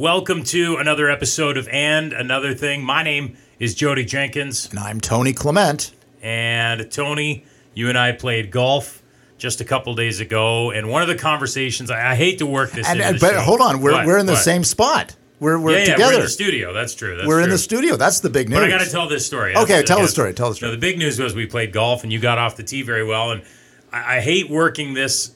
Welcome to another episode of And Another Thing. My name is Jodie Jenkins. And I'm Tony Clement. And Tony, you and I played golf just a couple days ago. And one of the conversations, I, I hate to work this And, and uh, the but show. hold on, we're, What? we're in the What? same spot. We're we're yeah, yeah, together. we're in the studio. That's true. That's We're in the studio. That's the big news. But I got to tell this story. Okay, That's- tell the story, tell the No, story. the big news was we played golf and you got off the tee very well. And I, I hate working this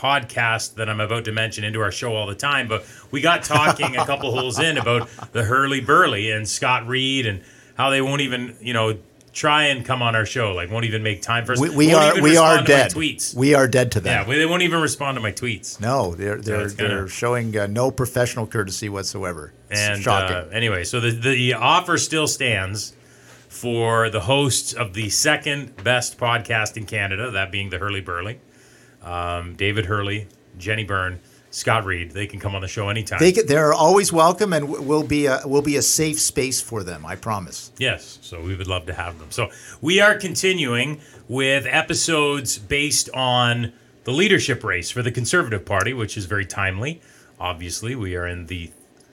podcast that I'm about to mention into our show all the time, but we got talking a couple holes in about the Herle Burly and Scott Reid and how they won't even, you know, try and come on our show. Like, won't even make time for us. we, we are we are respond to my dead. Tweets. We are dead to that. yeah, them. they won't even respond to my tweets. no, they're they're kinda- they're showing uh, no professional courtesy whatsoever. It's And shocking. uh, anyway, so the, the offer still stands for the hosts of the second best podcast in Canada, that being the Herle Burly, um, David Herle, Jenny Byrne, Scott Reid. They can come on the show anytime. they get- they're always welcome, and w- will be a will be a safe space for them. I promise. Yes, so we would love to have them. So we are continuing with episodes based on the leadership race for the Conservative Party, which is very timely. Obviously, we are in the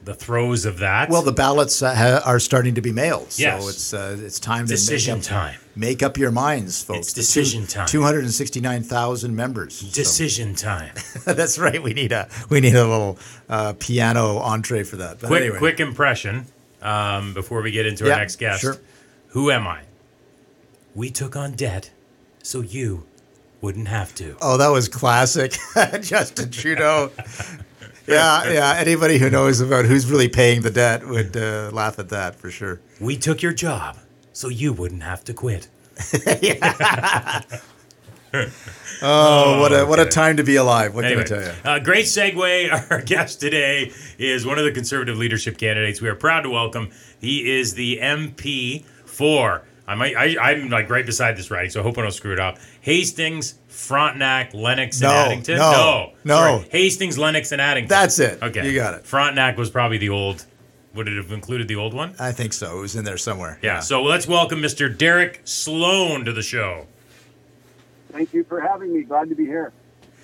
the throes of that. Well, the ballots uh, ha- are starting to be mailed, Yes. so it's uh, it's time Decision to make up, time. Make up your minds, folks. It's decision time. Two hundred and sixty nine thousand members. so- decision time. That's right. We need a we need a little uh, piano entree for that. But quick anyway. quick impression um, before we get into Yeah, our next guest. sure. Who am I? We took on debt so you wouldn't have to. Oh, that was classic, Justin Trudeau. Yeah, yeah. Anybody who knows about who's really paying the debt would uh, laugh at that for sure. We took your job so you wouldn't have to quit. Oh, what a what a time to be alive! What Anyway, can I tell you? uh, great segue. Our guest today is one of the conservative leadership candidates. We are proud to welcome. He is the MP for. I might. I, I'm like right beside this riding, so I hope I don't screw it up. Hastings, Frontenac, Lennox, No, and Addington. no, no. Sorry, Hastings, Lennox, and Addington. That's it. Okay, you got it. Frontenac was probably the old. Would it have included the old one? I think so. It was in there somewhere. Yeah. So let's welcome Mr. Derek Sloan to the show. Thank you for having me. Glad to be here.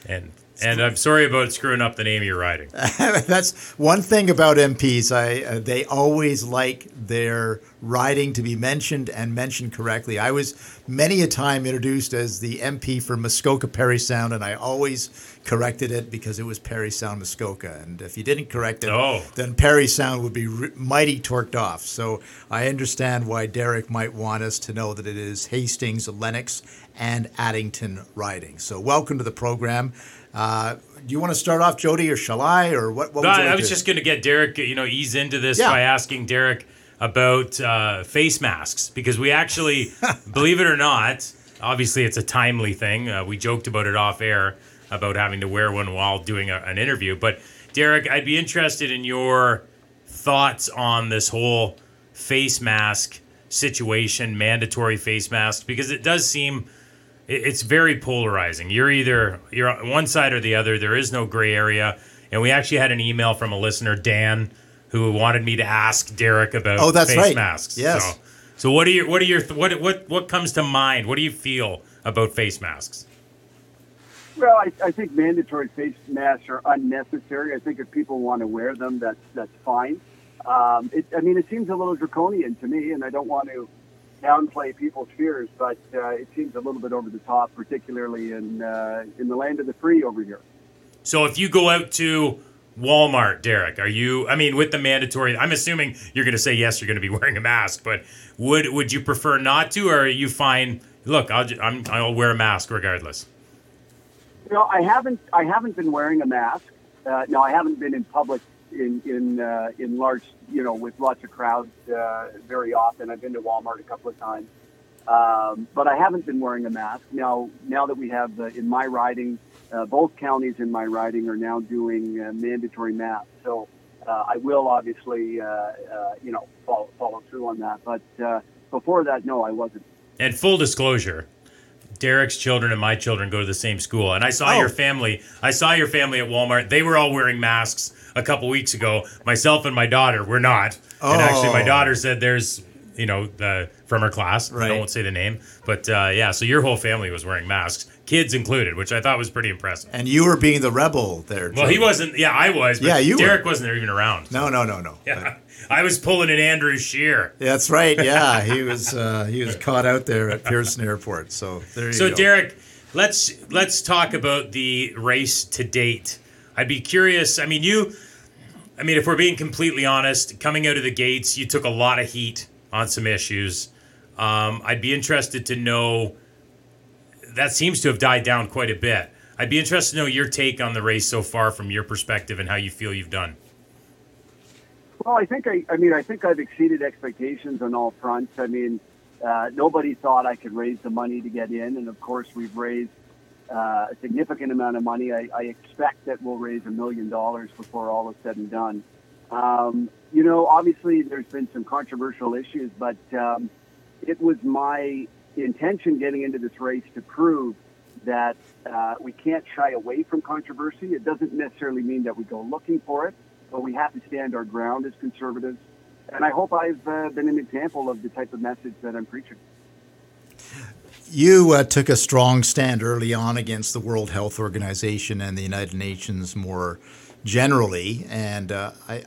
And and I'm sorry about screwing up the name of your riding. That's one thing about MPs. I uh, they always like their riding to be mentioned and mentioned correctly. I was many a time introduced as the MP for Muskoka Parry Sound, and I always corrected it because it was Parry Sound Muskoka. And if you didn't correct it, Oh. then Parry Sound would be mighty torqued off. So I understand why Derek might want us to know that it is Hastings, Lennox, and Addington riding. So welcome to the program. Uh, do you want to start off, Jodie, or shall I, or what? what No, would you I like was just going to get Derek, you know, ease into this Yeah. by asking Derek about uh, face masks because we actually, believe it or not, obviously it's a timely thing. Uh, we joked about it off air about having to wear one while doing a, an interview. But Derek, I'd be interested in your thoughts on this whole face mask situation, mandatory face masks, because it does seem it's very polarizing. You're either you're on one side or the other. There is no gray area. And we actually had an email from a listener, Dan, who wanted me to ask Derek about Oh, that's face right. masks. Yes. So, so what are your what are your what what what comes to mind? What do you feel about face masks? Well, I, I think mandatory face masks are unnecessary. I think if people want to wear them, that's that's fine. Um, it, I mean, it seems a little draconian to me, and I don't want to downplay people's fears, but uh, it seems a little bit over the top, particularly in uh, in the land of the free over here. So if you go out to Walmart, Derek, are you? I mean, with the mandatory, I'm assuming you're going to say yes. You're going to be wearing a mask, but would would you prefer not to, or are you fine? Look, I'll ju- I'm, I'll wear a mask regardless. You know, I haven't I haven't been wearing a mask. Uh, no, I haven't been in public in in uh, in large, you know, with lots of crowds uh, very often. I've been to Walmart a couple of times, um, but I haven't been wearing a mask. Now, now that we have the, in my riding, uh, both counties in my riding are now doing uh, mandatory masks. So uh, I will obviously, uh, uh, you know, follow, follow through on that. But uh, before that, no, I wasn't. And full disclosure, Derek's children and my children go to the same school, and I saw Oh. your family. I saw your family at Walmart. They were all wearing masks a couple weeks ago. Myself and my daughter were not. Oh. And actually, my Oh. daughter said there's, you know, the from her class. I won't say the name, but uh, yeah. So your whole family was wearing masks. kids included, which I thought was pretty impressive. And you were being the rebel there. Well, he wasn't. Yeah, I was. But Yeah, you were. Derek wasn't there even around. No, no, no, no. Yeah, I was pulling an Andrew Scheer. That's right. Yeah, he was uh, he was caught out there at Pearson Airport. So there you So go. Derek, let's let's talk about the race to date. I'd be curious. I mean, you. I mean, if we're being completely honest, coming out of the gates, you took a lot of heat on some issues. Um, I'd be interested to know. That seems to have died down quite a bit. I'd be interested to know your take on the race so far, from your perspective, and how you feel you've done. Well, I think I, I mean, I think I've exceeded expectations on all fronts. I mean, uh, nobody thought I could raise the money to get in, and of course, we've raised uh, a significant amount of money. I, I expect that we'll raise a million dollars before all is said and done. Um, you know, obviously, there's been some controversial issues, but um, it was my intention getting into this race to prove that uh, we can't shy away from controversy. It doesn't necessarily mean that we go looking for it, but we have to stand our ground as conservatives. And I hope I've uh, been an example of the type of message that I'm preaching. You uh, took a strong stand early on against the World Health Organization and the United Nations more generally. And uh, I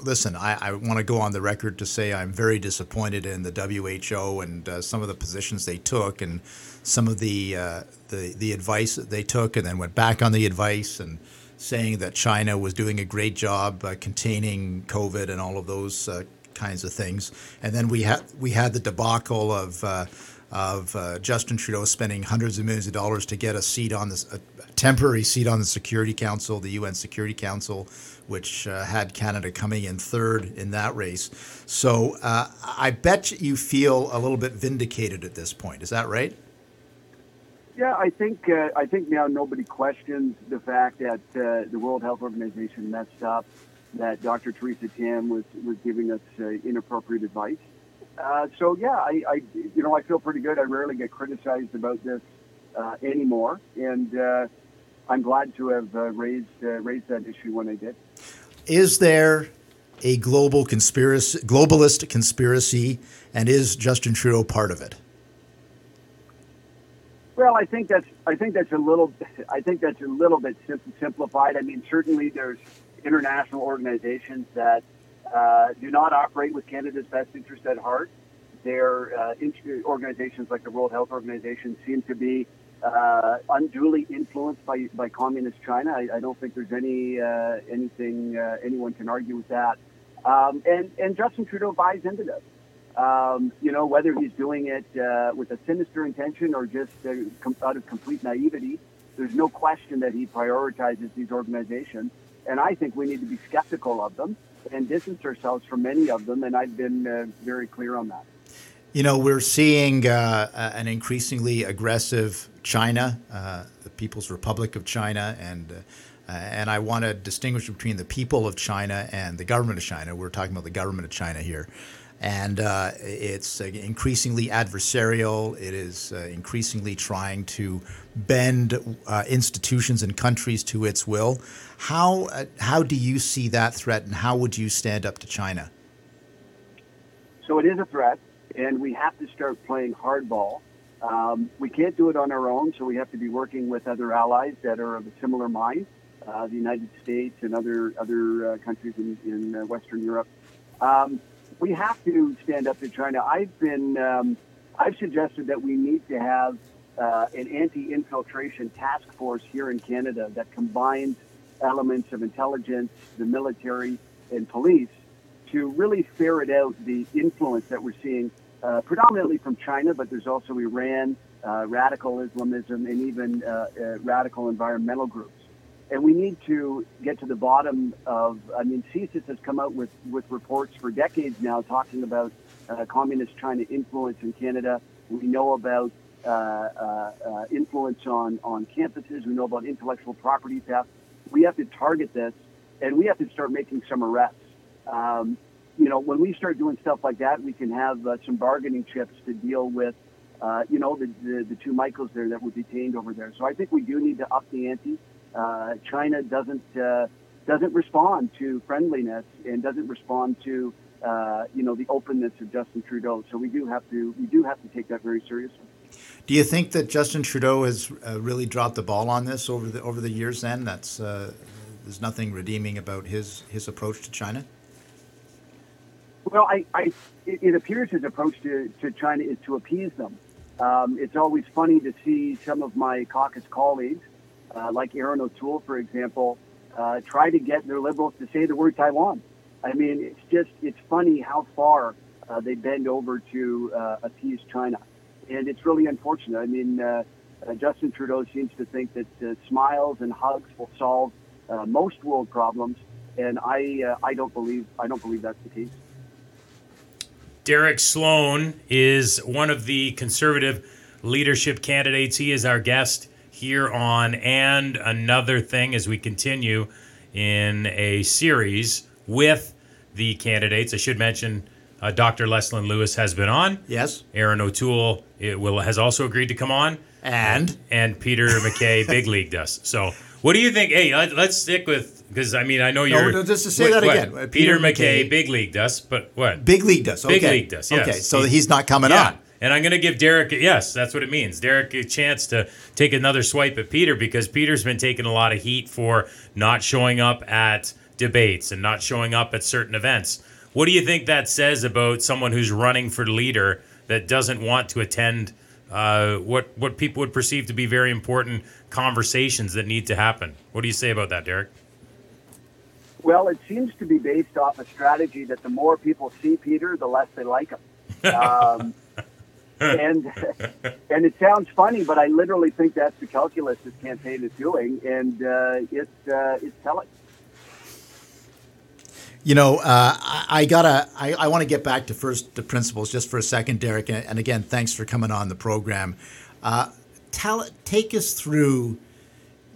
listen. I, I want to go on the record to say I'm very disappointed in the WHO and uh, some of the positions they took and some of the uh, the the advice that they took, and then went back on the advice and saying that China was doing a great job uh, containing COVID and all of those uh, kinds of things. And then we had we had the debacle of uh, of uh, Justin Trudeau spending hundreds of millions of dollars to get a seat on this a temporary seat on the Security Council, the UN Security Council, which uh, had Canada coming in third in that race. So uh, I bet you feel a little bit vindicated at this point. Is that right? Yeah, I think uh, I think now nobody questions the fact that uh, the World Health Organization messed up, that Dr. Theresa Tam was was giving us uh, inappropriate advice. Uh, so yeah, I, I you know I feel pretty good. I rarely get criticized about this uh, anymore, and uh, I'm glad to have uh, raised uh, raised that issue when I did. Is there a global conspiracy, globalist conspiracy, and is Justin Trudeau part of it? Well, I think that's I think that's a little I think that's a little bit simplified. I mean, certainly there's international organizations that uh, do not operate with Canada's best interest at heart. Their uh, int- organizations like the World Health Organization seem to be uh, unduly influenced by, by communist China. I, I don't think there's any uh, anything uh, anyone can argue with that. Um, and and Justin Trudeau buys into this. Um, you know, whether he's doing it uh, with a sinister intention or just out of complete naivety, there's no question that he prioritizes these organizations. And I think we need to be skeptical of them and distance ourselves from many of them. And I've been uh, very clear on that. You know, we're seeing uh, an increasingly aggressive China, uh, the People's Republic of China, and uh, and I want to distinguish between the people of China and the government of China. We're talking about the government of China here. And uh, it's uh, increasingly adversarial. It is uh, increasingly trying to bend uh, institutions and countries to its will. How uh, how do you see that threat, and how would you stand up to China? So it is a threat, and we have to start playing hardball. Um, we can't do it on our own, so we have to be working with other allies that are of a similar mind, uh, the United States and other other countries in, in Western Europe. Um, we have to stand up to China. I've been, um, I've suggested that we need to have uh, an anti-infiltration task force here in Canada that combines elements of intelligence, the military, and police to really ferret out the influence that we're seeing, uh, predominantly from China, but there's also Iran, uh, radical Islamism, and even uh, uh, radical environmental groups. And we need to get to the bottom of, I mean, CSIS has come out with, with reports for decades now talking about uh, communist China influence in Canada. We know about uh, uh, uh, influence on, on campuses. We know about intellectual property theft. We have to target this, and we have to start making some arrests. Um, you know, when we start doing stuff like that, we can have uh, some bargaining chips to deal with, uh, you know, the, the, the two Michaels there that were detained over there. So I think we do need to up the ante. Uh, China doesn't uh, doesn't respond to friendliness and doesn't respond to uh, you know the openness of Justin Trudeau. So we do have to we do have to take that very seriously. Do you think that Justin Trudeau has uh, really dropped the ball on this over the over the years? Then that's uh, there's nothing redeeming about his his approach to China. Well, I, I it, it appears his approach to, to China is to appease them. Um, it's always funny to see some of my caucus colleagues, uh, like Erin O'Toole, for example, uh, try to get their liberals to say the word Taiwan. I mean, it's just it's funny how far uh, they bend over to uh, appease China and it's really unfortunate. I mean, uh, uh, Justin Trudeau seems to think that smiles and hugs will solve most world problems, and I I don't believe I don't believe that's the case. Derek Sloan is one of the conservative leadership candidates. He is our guest here on and another thing as we continue in a series with the candidates. I should mention uh, Dr. Leslyn Lewis has been on. Yes. Erin O'Toole will has also agreed to come on. And and Peter MacKay big leagued us. So what do you think? Hey, let, us stick with because I mean I know you're no, just to say what, that again. Peter, Peter MacKay, MacKay big leagued us, but what? Big leagued us. Okay. Big leagued us. Yes. Okay, so he, he's not coming yeah. on. And I'm going to give Derek, yes, that's what it means. Derek a chance to take another swipe at Peter because Peter's been taking a lot of heat for not showing up at debates and not showing up at certain events. What do you think that says about someone who's running for leader that doesn't want to attend uh, what what people would perceive to be very important conversations that need to happen? What do you say about that, Derek? Well, it seems to be based off a strategy that the more people see Peter, the less they like him. Um, and and it sounds funny, but I literally think that's the calculus this campaign is doing, and uh, it's uh, it's telling. You know, uh, I, I, gotta. I, I want to get back to first the principles just for a second, Derek. And, and again, thanks for coming on the program. Uh, tell, take us through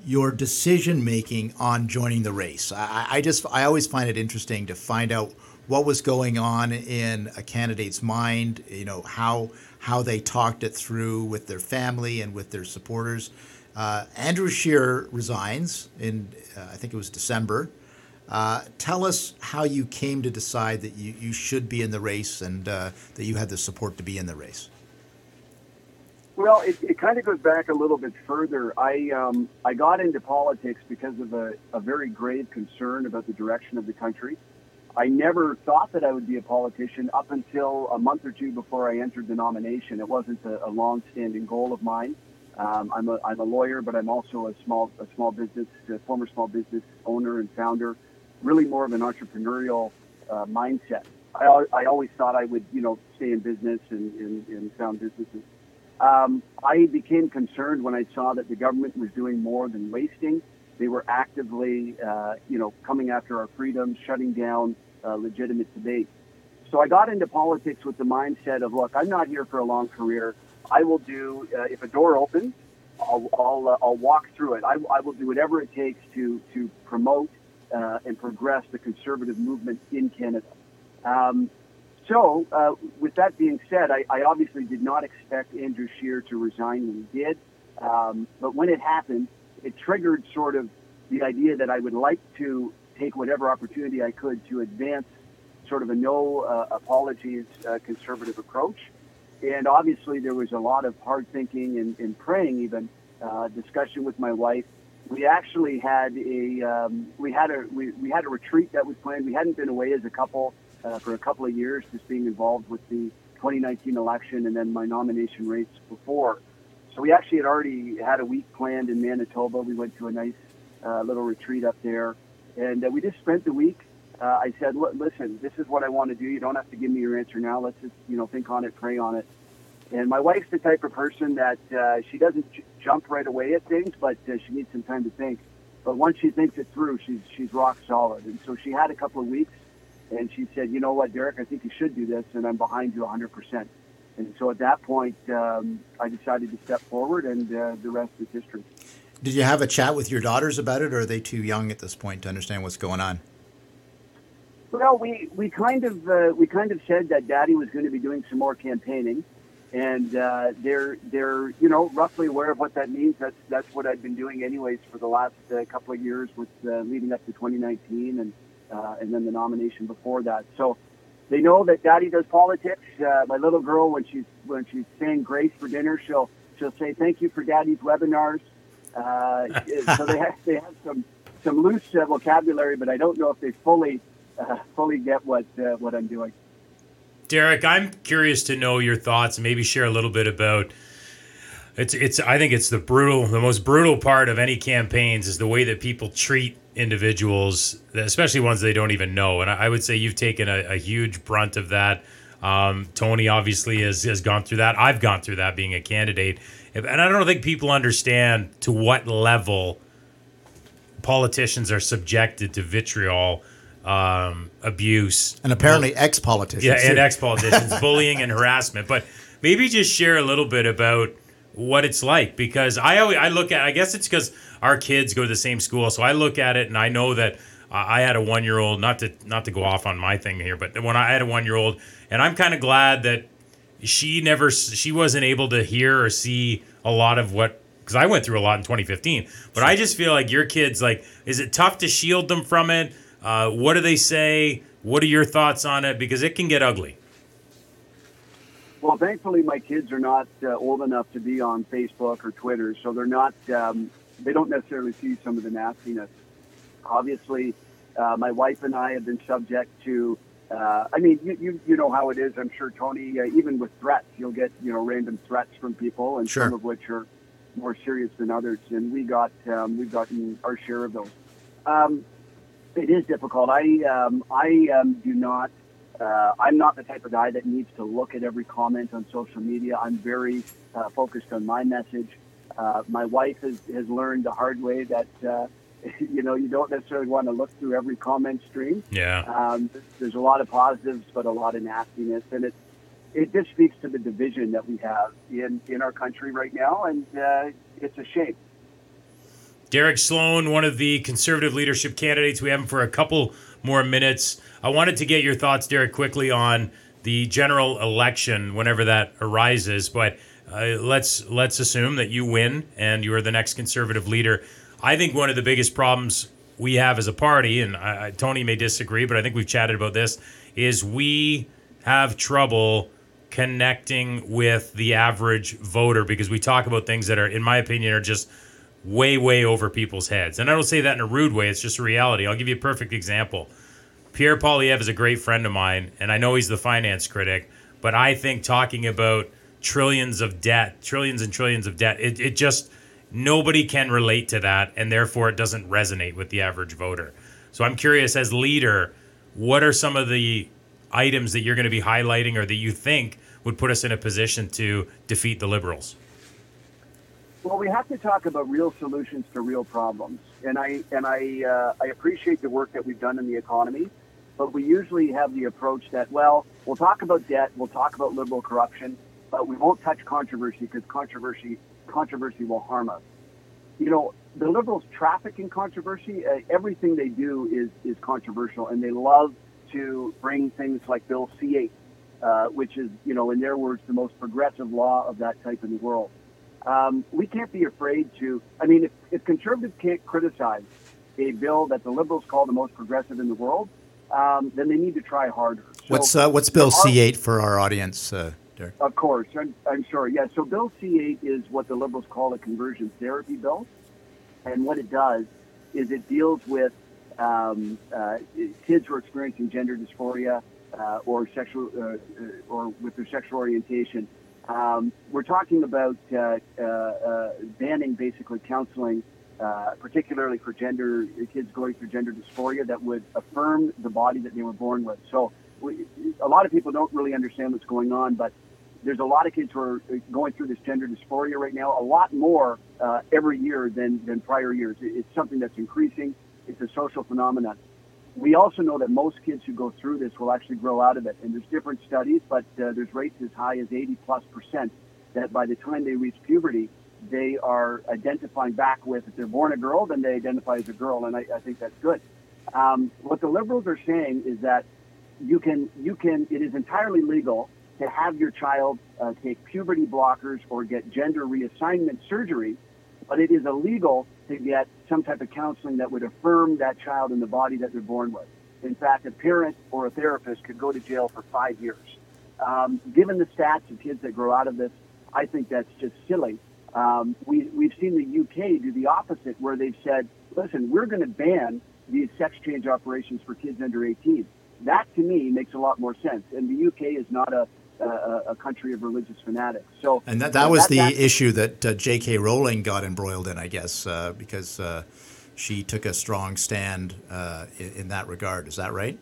your decision making on joining the race. I, I just, I always find it interesting to find out what was going on in a candidate's mind. You know how how they talked it through with their family and with their supporters. Uh, Andrew Scheer resigns in, uh, I think it was December. Uh, tell us how you came to decide that you, you should be in the race and uh, that you had the support to be in the race. Well, it, it kind of goes back a little bit further. I um, I got into politics because of a, a very grave concern about the direction of the country. I never thought that I would be a politician up until a month or two before I entered the nomination. It wasn't a, a long-standing goal of mine. Um, I'm a I'm a lawyer, but I'm also a small a small business, a former small business owner and founder really more of an entrepreneurial uh, mindset. I, I always thought I would, you know, stay in business and, and, and found businesses. Um, I became concerned when I saw that the government was doing more than wasting. They were actively, uh, you know, coming after our freedoms, shutting down uh, legitimate debate. So I got into politics with the mindset of, look, I'm not here for a long career. I will do, uh, if a door opens, I'll, I'll, uh, I'll walk through it. I, I will do whatever it takes to, to promote uh, and progress the conservative movement in Canada. Um, so, uh, with that being said, I, I, obviously did not expect Andrew Scheer to resign when he did. Um, but when it happened, it triggered sort of the idea that I would like to take whatever opportunity I could to advance sort of a no uh, apologies uh, conservative approach. And obviously, there was a lot of hard thinking and, and praying, even uh, discussion with my wife we actually had a um, we had a we, we had a retreat that was planned. We hadn't been away as a couple uh, for a couple of years, just being involved with the 2019 election and then my nomination race before. So we actually had already had a week planned in Manitoba. We went to a nice uh, little retreat up there, and uh, we just spent the week. Uh, I said, "Listen, this is what I want to do. You don't have to give me your answer now. Let's just you know think on it, pray on it." And my wife's the type of person that uh, she doesn't j- jump right away at things, but uh, she needs some time to think. But once she thinks it through, she's she's rock solid. And so she had a couple of weeks, and she said, "You know what, Derek? I think you should do this, and I'm behind you 100%." And so at that point, um, I decided to step forward, and uh, the rest is history. Did you have a chat with your daughters about it, or are they too young at this point to understand what's going on? Well, we, we kind of uh, we kind of said that Daddy was going to be doing some more campaigning, and uh, they're they're you know roughly aware of what that means. That's that's what I've been doing anyways for the last uh, couple of years, with uh, leading up to 2019 and uh, and then the nomination before that. So they know that Daddy does politics. Uh, my little girl, when she's when she's saying grace for dinner, she'll she'll say thank you for Daddy's webinars. Uh, so they have they have some some loose uh, vocabulary, but I don't know if they fully uh, fully get what uh, what I'm doing. Derek, I'm curious to know your thoughts. Maybe share a little bit about. It's it's. I think it's the brutal, the most brutal part of any campaigns is the way that people treat individuals, especially ones they don't even know. And I, would say you've taken a, a huge brunt of that. Um, Tony obviously has has gone through that. I've gone through that being a candidate, and I don't think people understand to what level politicians are subjected to vitriol um, abuse, and apparently ex-politicians. Yeah, and ex-politicians, bullying and harassment. But maybe just share a little bit about what it's like because I always, I look at I guess it's because our kids go to the same school, so I look at it and I know that I had a one year old. Not to not to go off on my thing here, but when I had a one year old, and I'm kind of glad that she never she wasn't able to hear or see a lot of what because I went through a lot in 2015. But I just feel like your kids like is it tough to shield them from it? Uh, what do they say? What are your thoughts on it? Because it can get ugly. Well, thankfully, my kids are not uh, old enough to be on Facebook or Twitter, so they're not. Um, they don't necessarily see some of the nastiness. Obviously, uh, my wife and I have been subject to. Uh, I mean, you, you you know how it is. I'm sure Tony. Uh, even with threats, you'll get you know random threats from people, and sure. some of which are more serious than others. And we got um, we've gotten our share of those. Um, it is difficult. I um, I um, do not. Uh, I'm not the type of guy that needs to look at every comment on social media. I'm very uh, focused on my message. Uh, my wife has, has learned the hard way that uh, you know you don't necessarily want to look through every comment stream. Yeah. Um, there's a lot of positives, but a lot of nastiness, and it it just speaks to the division that we have in in our country right now, and uh, it's a shame. Derek Sloan, one of the conservative leadership candidates. We have him for a couple more minutes. I wanted to get your thoughts, Derek, quickly on the general election whenever that arises. But uh, let's let's assume that you win and you are the next conservative leader. I think one of the biggest problems we have as a party, and I, Tony may disagree, but I think we've chatted about this, is we have trouble connecting with the average voter because we talk about things that are, in my opinion, are just way, way over people's heads. And I don't say that in a rude way, it's just a reality. I'll give you a perfect example. Pierre Poilievre is a great friend of mine, and I know he's the finance critic, but I think talking about trillions of debt, trillions and trillions of debt, it, it just, nobody can relate to that, and therefore it doesn't resonate with the average voter. So I'm curious, as leader, what are some of the items that you're going to be highlighting or that you think would put us in a position to defeat the liberals? Well, we have to talk about real solutions to real problems, and I and I uh, I appreciate the work that we've done in the economy, but we usually have the approach that well, we'll talk about debt, we'll talk about liberal corruption, but we won't touch controversy because controversy controversy will harm us. You know, the liberals traffic in controversy. Uh, everything they do is is controversial, and they love to bring things like Bill C8, uh, which is you know in their words the most progressive law of that type in the world. Um, we can't be afraid to. I mean, if, if, conservatives can't criticize a bill that the liberals call the most progressive in the world, um, then they need to try harder. So what's uh, what's Bill C eight for our audience, uh, Derek? Of course, I'm, I'm sure. Yeah. So Bill C eight is what the liberals call a conversion therapy bill, and what it does is it deals with um, uh, kids who are experiencing gender dysphoria uh, or sexual uh, uh, or with their sexual orientation um, we're talking about uh, uh, uh, banning basically counseling, particularly for gender kids going through gender dysphoria that would affirm the body that they were born with. So we, a lot of people don't really understand what's going on, but there's a lot of kids who are going through this gender dysphoria right now, a lot more uh, every year than, than prior years. It's something that's increasing. It's a social phenomenon we also know that most kids who go through this will actually grow out of it. And there's different studies, but uh, there's rates as high as 80 plus percent that by the time they reach puberty, they are identifying back with, if they're born a girl, then they identify as a girl. And I, I think that's good. Um, what the liberals are saying is that you can, you can, it is entirely legal to have your child uh, take puberty blockers or get gender reassignment surgery, but it is illegal to get some type of counseling that would affirm that child in the body that they're born with. In fact, a parent or a therapist could go to jail for five years. Um, given the stats of kids that grow out of this, I think that's just silly. Um, we, we've seen the UK do the opposite, where they've said, listen, we're going to ban these sex change operations for kids under 18. That to me makes a lot more sense. And the UK is not a, a, a country of religious fanatics. So, and that, that was the issue that uh, J.K. Rowling got embroiled in, I guess, uh, because uh, she took a strong stand uh, in, in, that regard. Is that right?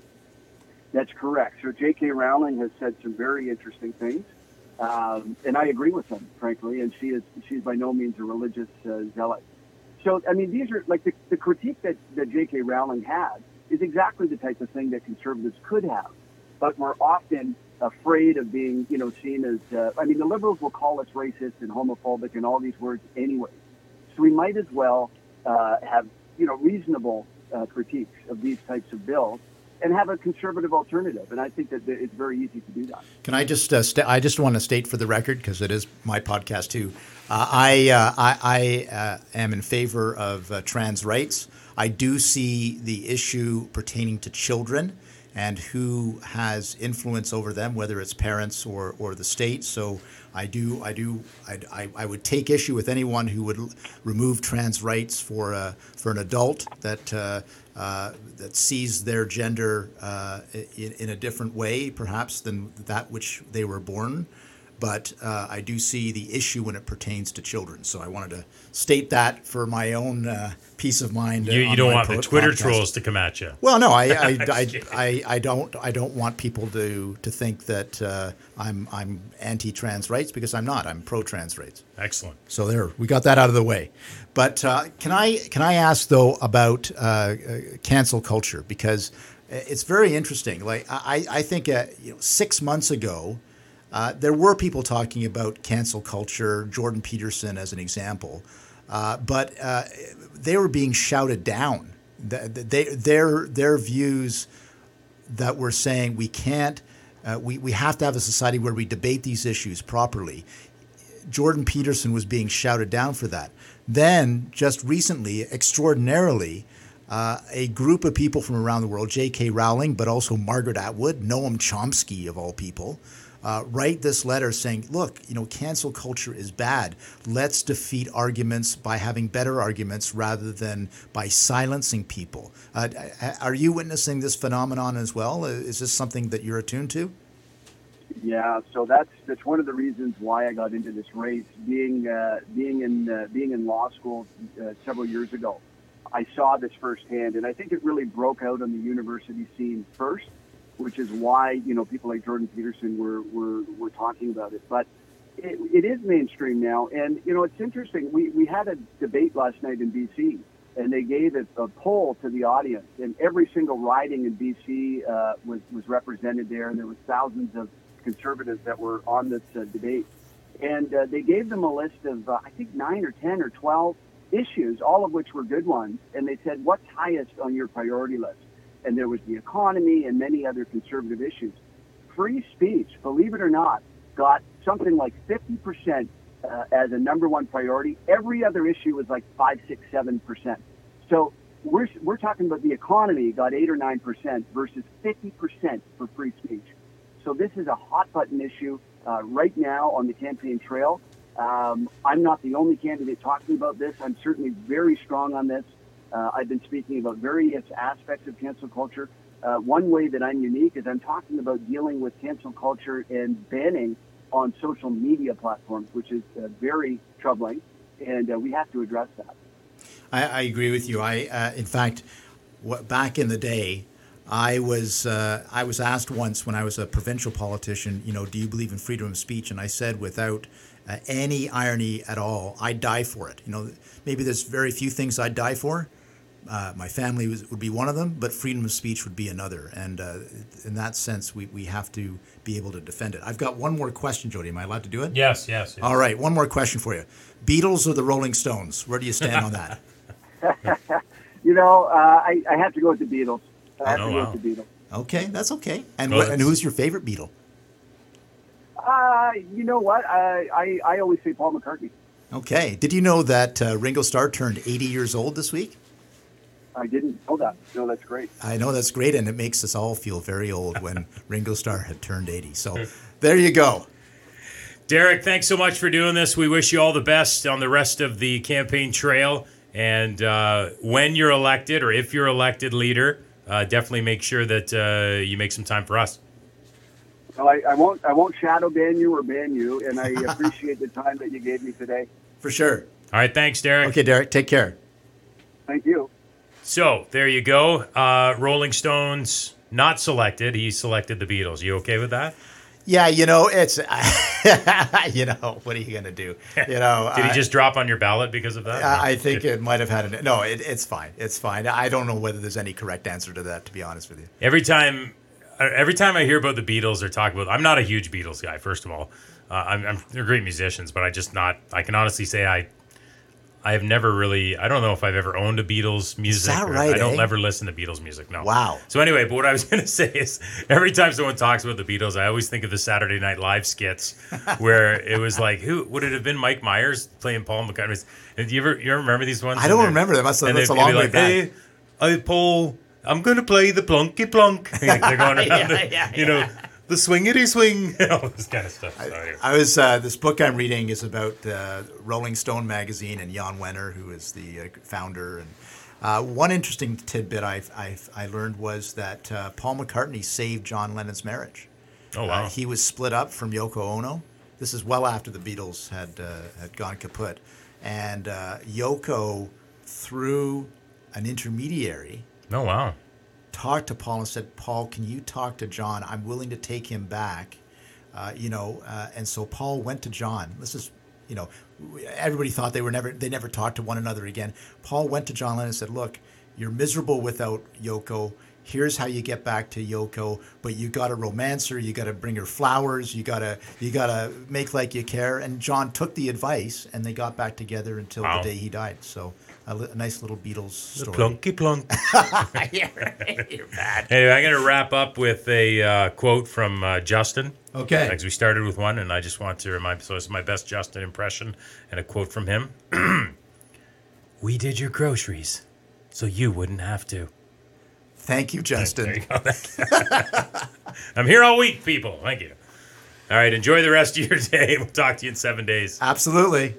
That's correct. So J.K. Rowling has said some very interesting things, um, and I agree with them, frankly. And she is she's by no means a religious uh, zealot. So I mean, these are like the, the critique that, that J.K. Rowling had is exactly the type of thing that conservatives could have, but we're often afraid of being, you know, seen as. Uh, I mean, the liberals will call us racist and homophobic and all these words anyway. So we might as well uh, have, you know, reasonable uh, critiques of these types of bills and have a conservative alternative. And I think that it's very easy to do that. Can I just uh, st- I just want to state for the record because it is my podcast too. Uh, I, uh, I, I uh, am in favor of uh, trans rights. I do see the issue pertaining to children and who has influence over them, whether it's parents or, or the state. So I do I do I, I, would take issue with anyone who would remove trans rights for a, for an adult that uh, uh, that sees their gender uh, in, in, a different way, perhaps than that which they were born but uh, I do see the issue when it pertains to children. So I wanted to state that for my own uh, peace of mind. You, you don't want the Twitter podcast. trolls to come at you. Well, no, I I, I, I, I, don't I don't want people to to think that uh, I'm I'm anti-trans rights because I'm not. I'm pro-trans rights. Excellent. So there, we got that out of the way. But uh, can I can I ask though about uh, uh, cancel culture because it's very interesting. Like I I think you know six months ago uh, there were people talking about cancel culture, Jordan Peterson as an example, uh, but uh, they were being shouted down. They, their, their views that were saying we can't, uh, we, we have to have a society where we debate these issues properly. Jordan Peterson was being shouted down for that. Then, just recently, extraordinarily, uh, a group of people from around the world, J.K. Rowling, but also Margaret Atwood, Noam Chomsky, of all people, uh, write this letter saying, look, you know, cancel culture is bad. Let's defeat arguments by having better arguments rather than by silencing people. Uh, are you witnessing this phenomenon as well? Is this something that you're attuned to? Yeah, so that's that's one of the reasons why I got into this race. Being uh, being in uh, being in law school uh, several years ago, I saw this firsthand, and I think it really broke out on the university scene first which is why you know people like Jordan Peterson were were, were talking about it. But it, it is mainstream now, and you know it's interesting. We we had a debate last night in BC, and they gave a, a poll to the audience, and every single riding in BC uh, was was represented there, and there was thousands of conservatives that were on this uh, debate, and uh, they gave them a list of uh, I think nine or ten or twelve issues, all of which were good ones, and they said, "What's highest on your priority list?" And there was the economy and many other conservative issues. Free speech, believe it or not, got something like 50% uh, as a number one priority. Every other issue was like 5, 6, 7%. So we're, we're talking about the economy got 8 or 9% versus 50% for free speech. So this is a hot button issue uh, right now on the campaign trail. Um, I'm not the only candidate talking about this. I'm certainly very strong on this. Uh, I've been speaking about various aspects of cancel culture. Uh, one way that I'm unique is I'm talking about dealing with cancel culture and banning on social media platforms, which is uh, very troubling, and uh, we have to address that. I, I agree with you. I, uh, in fact, what, back in the day, I was uh, I was asked once when I was a provincial politician, you know, do you believe in freedom of speech? And I said without any irony at all, I'd die for it. You know, maybe there's very few things I'd die for, uh, my family was, would be one of them, but freedom of speech would be another. And uh, in that sense, we, we have to be able to defend it. I've got one more question, Jodie. Am I allowed to do it? Yes, yes. yes. All right, one more question for you. Beatles or the Rolling Stones? Where do you stand on that? you know, uh, I, I have to go with the Beatles. I have oh, to go with the Beatles. Okay, that's okay. And, well, and who's your favorite Beatle? Uh, you know what? I, I, I always say Paul McCartney. Okay. Did you know that uh, Ringo Starr turned 80 years old this week? I didn't know that. No, that's great. I know that's great, and it makes us all feel very old when Ringo Starr had turned 80. So there you go. Derek, thanks so much for doing this. We wish you all the best on the rest of the campaign trail. And uh, when you're elected, or if you're elected leader, uh, definitely make sure that uh, you make some time for us. Well, I, I won't. I won't shadow ban you or ban you, and I appreciate the time that you gave me today. For sure. All right, thanks, Derek. Okay, Derek, take care. Thank you. So there you go. Uh, Rolling Stones not selected. He selected the Beatles. You okay with that? Yeah, you know, it's, you know, what are you going to do? You know, Did he just drop on your ballot because of that? I I think it might have had an, no, it, it's fine. It's fine. I don't know whether there's any correct answer to that, to be honest with you. every time uh, every time I hear about the Beatles or talk about I'm not a huge Beatles guy first of all uh, I'm, I'm they're great musicians but I just not I can honestly say I I have never really I don't know if I've ever owned a Beatles music Is that right, I don't eh? ever listen to Beatles music no Wow. so anyway but what I was gonna say is every time someone talks about the Beatles I always think of the Saturday Night Live skits where it was like who would it have been Mike Myers playing Paul McCartney do you ever you ever remember these ones I don't remember them. That's, that's a long way like, back. Hey, hey, Paul, I'm gonna play the plunky plunk. They're going around, Yeah, the, yeah, you know, the swingity swing, all this kind of stuff. So, anyway. I was uh, this book I'm reading is about uh, Rolling Stone magazine and Jan Wenner, who is the uh, founder. And uh, one interesting tidbit I I I learned was that uh, Paul McCartney saved John Lennon's marriage. oh wow, Uh, he was split up from Yoko Ono. This is well after the Beatles had uh, had gone kaput, and uh, Yoko, through an intermediary, oh wow. Talked to Paul and said, "Paul, can you talk to John? I'm willing to take him back." Uh, you know, uh, and so Paul went to John. This is, you know, everybody thought they were never they never talked to one another again. Paul went to John Lennon and said, "Look, you're miserable without Yoko. Here's how you get back to Yoko, but you got to romance her. You got to bring her flowers. You got to you got to make like you care." And John took the advice, and they got back together until Wow. the day he died. So a, li- a nice little Beatles story. Plunky plunk. You're bad. anyway, I'm gonna wrap up with a uh, quote from uh, Justin. Okay. Because we started with one, and I just want to remind. So it's my best Justin impression, and a quote from him. we did your groceries, so you wouldn't have to. Thank you, Justin. I'm here all week, people. Thank you. All right, enjoy the rest of your day. We'll talk to you in seven days. Absolutely.